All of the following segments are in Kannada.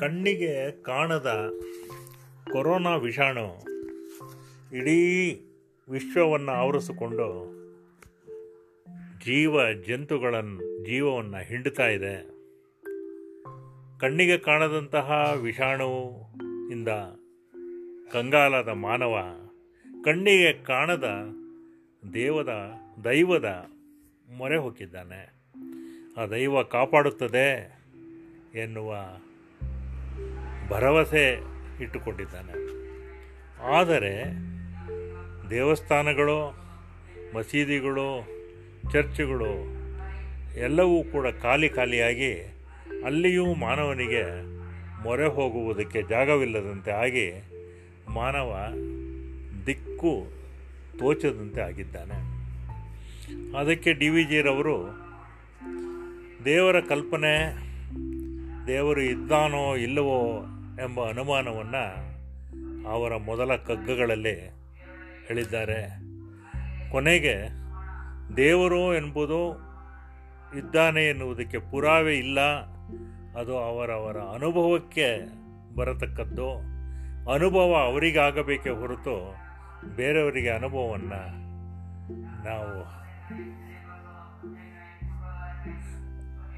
ಕಣ್ಣಿಗೆ ಕಾಣದ ಕೊರೋನಾ ವಿಷಾಣು ಇಡೀ ವಿಶ್ವವನ್ನು ಆವರಿಸಿಕೊಂಡು ಜೀವ ಜಂತುಗಳನ್ನು ಜೀವವನ್ನು ಹಿಂಡ್ತಾ ಇದೆ. ಕಣ್ಣಿಗೆ ಕಾಣದಂತಹ ವಿಷಾಣುವಿಂದ ಕಂಗಾಲದ ಮಾನವ, ಕಣ್ಣಿಗೆ ಕಾಣದ ದೇವದ, ದೈವದ ಮೊರೆ ಹೋಗಿದ್ದಾನೆ. ಆ ದೈವ ಕಾಪಾಡುತ್ತದೆ ಎನ್ನುವ ಭರವಸೆ ಇಟ್ಟುಕೊಂಡಿದ್ದಾನೆ. ಆದರೆ ದೇವಸ್ಥಾನಗಳು, ಮಸೀದಿಗಳು, ಚರ್ಚ್ಗಳು ಎಲ್ಲವೂ ಕೂಡ ಖಾಲಿ ಖಾಲಿಯಾಗಿ ಅಲ್ಲಿಯೂ ಮಾನವನಿಗೆ ಮೊರೆ ಹೋಗುವುದಕ್ಕೆ ಜಾಗವಿಲ್ಲದಂತೆ ಆಗಿ ಮಾನವ ದಿಕ್ಕು ತೋಚದಂತೆ ಆಗಿದ್ದಾನೆ. ಅದಕ್ಕೆ ಡಿ ವಿ ಜಿರವರು ದೇವರ ಕಲ್ಪನೆ ದೇವರು ಇದ್ದಾನೋ ಇಲ್ಲವೋ ಎಂಬ ಅನುಮಾನವನ್ನು ಅವರ ಮೊದಲ ಕಗ್ಗಗಳಲ್ಲಿ ಹೇಳಿದ್ದಾರೆ. ಕೊನೆಗೆ ದೇವರು ಎಂಬುದು ಇದ್ದಾನೆ ಎನ್ನುವುದಕ್ಕೆ ಪುರಾವೆ ಇಲ್ಲ. ಅದು ಅವರವರ ಅನುಭವಕ್ಕೆ ಬರತಕ್ಕದ್ದು. ಅನುಭವ ಅವರಿಗಾಗಬೇಕೇ ಹೊರತು ಬೇರೆಯವರಿಗೆ ಅನುಭವವನ್ನು ನಾವು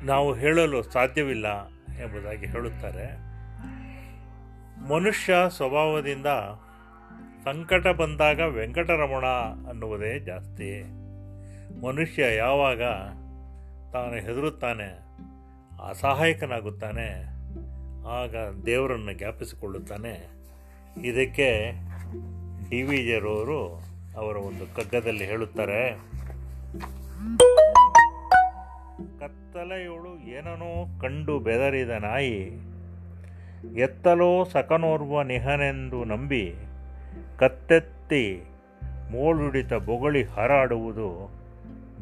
ನಾವು ಹೇಳಲು ಸಾಧ್ಯವಿಲ್ಲ ಎಂಬುದಾಗಿ ಹೇಳುತ್ತಾರೆ. ಮನುಷ್ಯ ಸ್ವಭಾವದಿಂದ ಸಂಕಟ ಬಂದಾಗ ವೆಂಕಟರಮಣ ಅನ್ನುವುದೇ ಜಾಸ್ತಿ. ಮನುಷ್ಯ ಯಾವಾಗ ತಾನು ಹೆದರುತ್ತಾನೆ, ಅಸಹಾಯಕನಾಗುತ್ತಾನೆ, ಆಗ ದೇವರನ್ನು ಜ್ಞಾಪಿಸಿಕೊಳ್ಳುತ್ತಾನೆ. ಇದಕ್ಕೆ ಡಿ ವಿ ಜೆರವರು ಅವರ ಒಂದು ಕಗ್ಗದಲ್ಲಿ ಹೇಳುತ್ತಾರೆ. ಕತ್ತಲೆಯೋಳು ಏನನೋ ಕಂಡು ಬೆದರಿದ ನಾಯಿ ಎತ್ತಲೋ ಸಕನೋರ್ವ ನಿಹನೆಂದು ನಂಬಿ ಕತ್ತೆತ್ತಿ ಮೋಳುಡಿತ ಬೊಗಳಿ ಹರಾಡುವುದು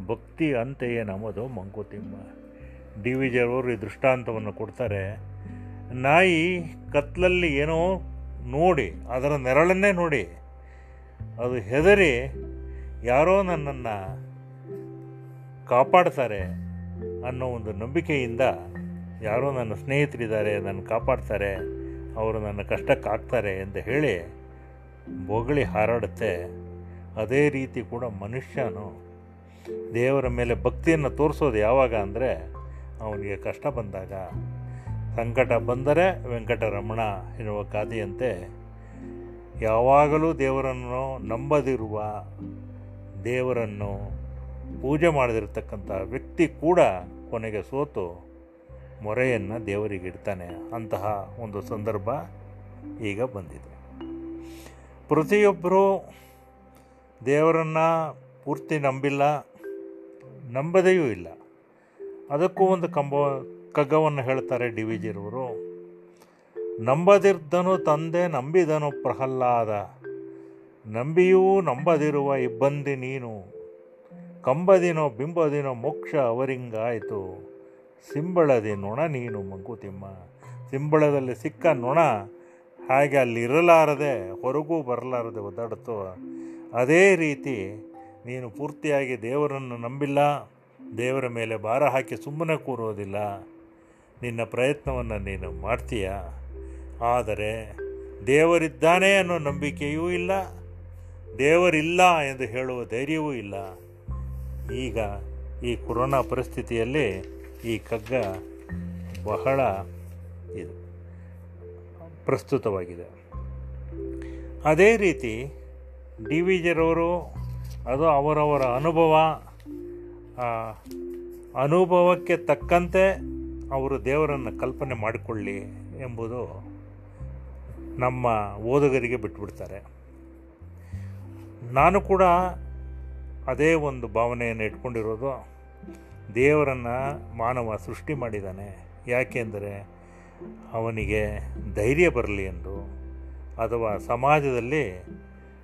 ಭಕ್ತಿ ಅಂತೆಯೇ ನಮ್ಮದು ಮಂಕುತಿಮ್ಮ. ಡಿ ವಿ ಜಿಯವರು ಈ ದೃಷ್ಟಾಂತವನ್ನು ಕೊಡ್ತಾರೆ. ನಾಯಿ ಕತ್ತಲಲ್ಲಿ ಏನೋ ನೋಡಿ, ಅದರ ನೆರಳನ್ನೇ ನೋಡಿ, ಅದು ಹೆದರಿ ಯಾರೋ ನನ್ನನ್ನು ಕಾಪಾಡ್ತಾರೆ ಅನ್ನೋ ಒಂದು ನಂಬಿಕೆಯಿಂದ ಯಾರೋ ನನ್ನ ಸ್ನೇಹಿತರಿದ್ದಾರೆ ನನ್ನ ಕಾಪಾಡ್ತಾರೆ, ಅವರು ನನ್ನ ಕಷ್ಟಕ್ಕೆ ಹಾಕ್ತಾರೆ ಅಂತ ಹೇಳಿ ಬೊಗಳಿ ಹಾರಾಡುತ್ತೆ. ಅದೇ ರೀತಿ ಕೂಡ ಮನುಷ್ಯನು ದೇವರ ಮೇಲೆ ಭಕ್ತಿಯನ್ನು ತೋರಿಸೋದು ಯಾವಾಗ ಅಂದರೆ ಅವನಿಗೆ ಕಷ್ಟ ಬಂದಾಗ. ಸಂಕಟ ಬಂದರೆ ವೆಂಕಟರಮಣ ಎನ್ನುವ ಗಾದೆಯಂತೆ ಯಾವಾಗಲೂ ದೇವರನ್ನು ನಂಬದಿರುವ ದೇವರನ್ನು ಪೂಜೆ ಮಾಡದಿರತಕ್ಕಂಥ ವ್ಯಕ್ತಿ ಕೂಡ ಕೊನೆಗೆ ಸೋತು. ಮೊರೆಯನ್ನು ದೇವರಿಗೆ ಇಡ್ತಾನೆ ಅಂತಹ ಒಂದು ಸಂದರ್ಭ ಈಗ ಬಂದಿದೆ. ಪ್ರತಿಯೊಬ್ಬರೂ ದೇವರನ್ನು ಪೂರ್ತಿ ನಂಬಿಲ್ಲ, ನಂಬದೆಯೂ ಇಲ್ಲ. ಅದಕ್ಕೂ ಒಂದು ಕಂಬ, ಕಗ್ಗವನ್ನು ಹೇಳ್ತಾರೆ ಡಿ ವಿ ಜಿರವರು. ನಂಬದಿರ್ದನು ತಂದೆ, ನಂಬಿದನು ಪ್ರಹ್ಲಾದ. ನಂಬಿಯೂ ನಂಬದಿರುವ ಇಬ್ಬಂದಿ ನೀನು. ಕಂಬದಿನೋ ಬಿಂಬದಿನೋ ಮೋಕ್ಷ ಅವರಿಂಗಾಯಿತು. ಸಿಂಬಳದಿ ನೊಣ ನೀನು ಮಂಕುತಿಮ್ಮ ಸಿಂಬಳದಲ್ಲಿ ಸಿಕ್ಕ ನೊಣ ಹಾಗೆ ಅಲ್ಲಿರಲಾರದೆ ಹೊರಗೂ ಬರಲಾರದೆ ಒದ್ದಾಡುತ್ತೋ? ಅದೇ ರೀತಿ ನೀನು ಪೂರ್ತಿಯಾಗಿ ದೇವರನ್ನು ನಂಬಿಲ್ಲ, ದೇವರ ಮೇಲೆ ಭಾರ ಹಾಕಿ ಸುಮ್ಮನೆ ಕೂರೋದಿಲ್ಲ. ನಿನ್ನ ಪ್ರಯತ್ನವನ್ನು ನೀನು ಮಾಡ್ತೀಯ? ಆದರೆ ದೇವರಿದ್ದಾನೆ ಅನ್ನೋ ನಂಬಿಕೆಯೂ ಇಲ್ಲ, ದೇವರಿಲ್ಲ ಎಂದು ಹೇಳುವ ಧೈರ್ಯವೂ ಇಲ್ಲ. ಈಗ ಈ ಕೊರೋನಾ ಪರಿಸ್ಥಿತಿಯಲ್ಲಿ ಈ ಕಗ್ಗ ಬಹಳ ಇದು ಪ್ರಸ್ತುತವಾಗಿದೆ. ಅದೇ ರೀತಿ ಡಿ ವಿ ಜರವರು ಅದು ಅವರವರ ಅನುಭವ ಅನುಭವಕ್ಕೆ ತಕ್ಕಂತೆ ಅವರು ದೇವರನ್ನು ಕಲ್ಪನೆ ಮಾಡಿಕೊಳ್ಳಿ ಎಂಬುದು ನಮ್ಮ ಓದುಗರಿಗೆ ಬಿಟ್ಬಿಡ್ತಾರೆ. ನಾನು ಕೂಡ ಅದೇ ಒಂದು ಭಾವನೆಯನ್ನು ಇಟ್ಕೊಂಡಿರೋದು. ದೇವರನ್ನು ಮಾನವ ಸೃಷ್ಟಿ ಮಾಡಿದ್ದಾನೆ. ಯಾಕೆಂದರೆ ಅವನಿಗೆ ಧೈರ್ಯ ಬರಲಿ ಎಂದು ಅಥವಾ ಸಮಾಜದಲ್ಲಿ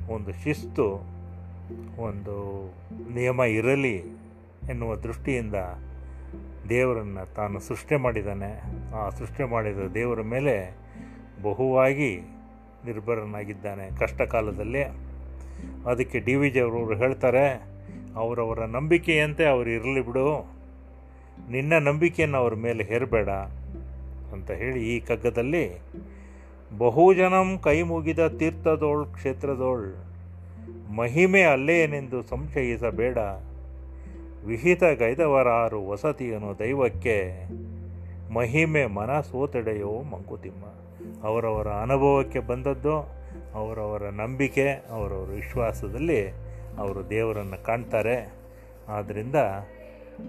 ಒಂದು ಶಿಸ್ತು, ಒಂದು ನಿಯಮ ಇರಲಿ ಎನ್ನುವ ದೃಷ್ಟಿಯಿಂದ ದೇವರನ್ನು ತಾನು ಸೃಷ್ಟಿ ಮಾಡಿದ್ದಾನೆ. ಆ ಸೃಷ್ಟಿ ಮಾಡಿದ ದೇವರ ಮೇಲೆ ಬಹುವಾಗಿ ನಿರ್ಭರನಾಗಿದ್ದಾನೆ. ಕಷ್ಟ ಕಾಲದಲ್ಲಿ ಅದಕ್ಕೆ ಡಿ ವಿ ಜಿಯವರು ಹೇಳ್ತಾರೆ, ಅವರವರ ನಂಬಿಕೆಯಂತೆ ಅವರು ಇರಲಿ ಬಿಡು. ನಿನ್ನ ನಂಬಿಕೆಯನ್ನು ಅವ್ರ ಮೇಲೆ ಹೇರಬೇಡ ಅಂತ ಹೇಳಿ ಈ ಕಗ್ಗದಲ್ಲಿ ಬಹುಜನಂ ಕೈ ಮುಗಿದ ತೀರ್ಥದೋಳ್ ಕ್ಷೇತ್ರದೋಳ್, ಮಹಿಮೆ ಅಲ್ಲೇನೆಂದು ಸಂಶಯಿಸಬೇಡ. ವಿಹಿತ ಗೈದವರಾರು ವಸತಿಯನು ದೈವಕ್ಕೆ, ಮಹಿಮೆ ಮನ ಸೋತೆಡೆಯೋ ಮಂಕುತಿಮ್ಮ. ಅವರವರ ಅನುಭವಕ್ಕೆ ಬಂದದ್ದು, ಅವರವರ ನಂಬಿಕೆ, ಅವರವರ ವಿಶ್ವಾಸದಲ್ಲಿ ಅವರು ದೇವರನ್ನು ಕಾಣ್ತಾರೆ. ಆದ್ದರಿಂದ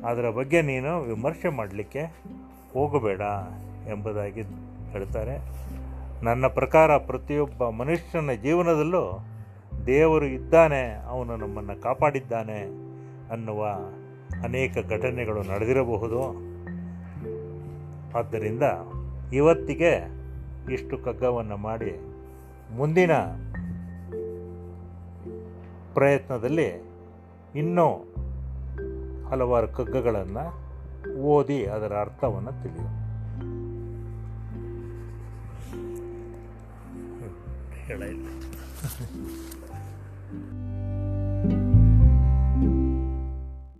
ಅದರ ಬಗ್ಗೆ ನೀನು ವಿಮರ್ಶೆ ಮಾಡಲಿಕ್ಕೆ ಹೋಗಬೇಡ ಎಂಬುದಾಗಿ ಹೇಳ್ತಾರೆ. ನನ್ನ ಪ್ರಕಾರ ಪ್ರತಿಯೊಬ್ಬ ಮನುಷ್ಯನ ಜೀವನದಲ್ಲೂ ದೇವರು ಇದ್ದಾನೆ, ಅವನು ನಮ್ಮನ್ನು ಕಾಪಾಡಿದ್ದಾನೆ ಅನ್ನುವ ಅನೇಕ ಘಟನೆಗಳು ನಡೆದಿರಬಹುದು. ಆದ್ದರಿಂದ ಇವತ್ತಿಗೆ ಇಷ್ಟು ಕಗ್ಗವನ್ನು ಮಾಡಿ ಮುಂದಿನ ಪ್ರಯತ್ನದಲ್ಲಿ ಇನ್ನೂ ಹಲವಾರು ಕಗ್ಗಗಳನ್ನು ಓದಿ ಅದರ ಅರ್ಥವನ್ನು ತಿಳಿಯು. ಹೇಳ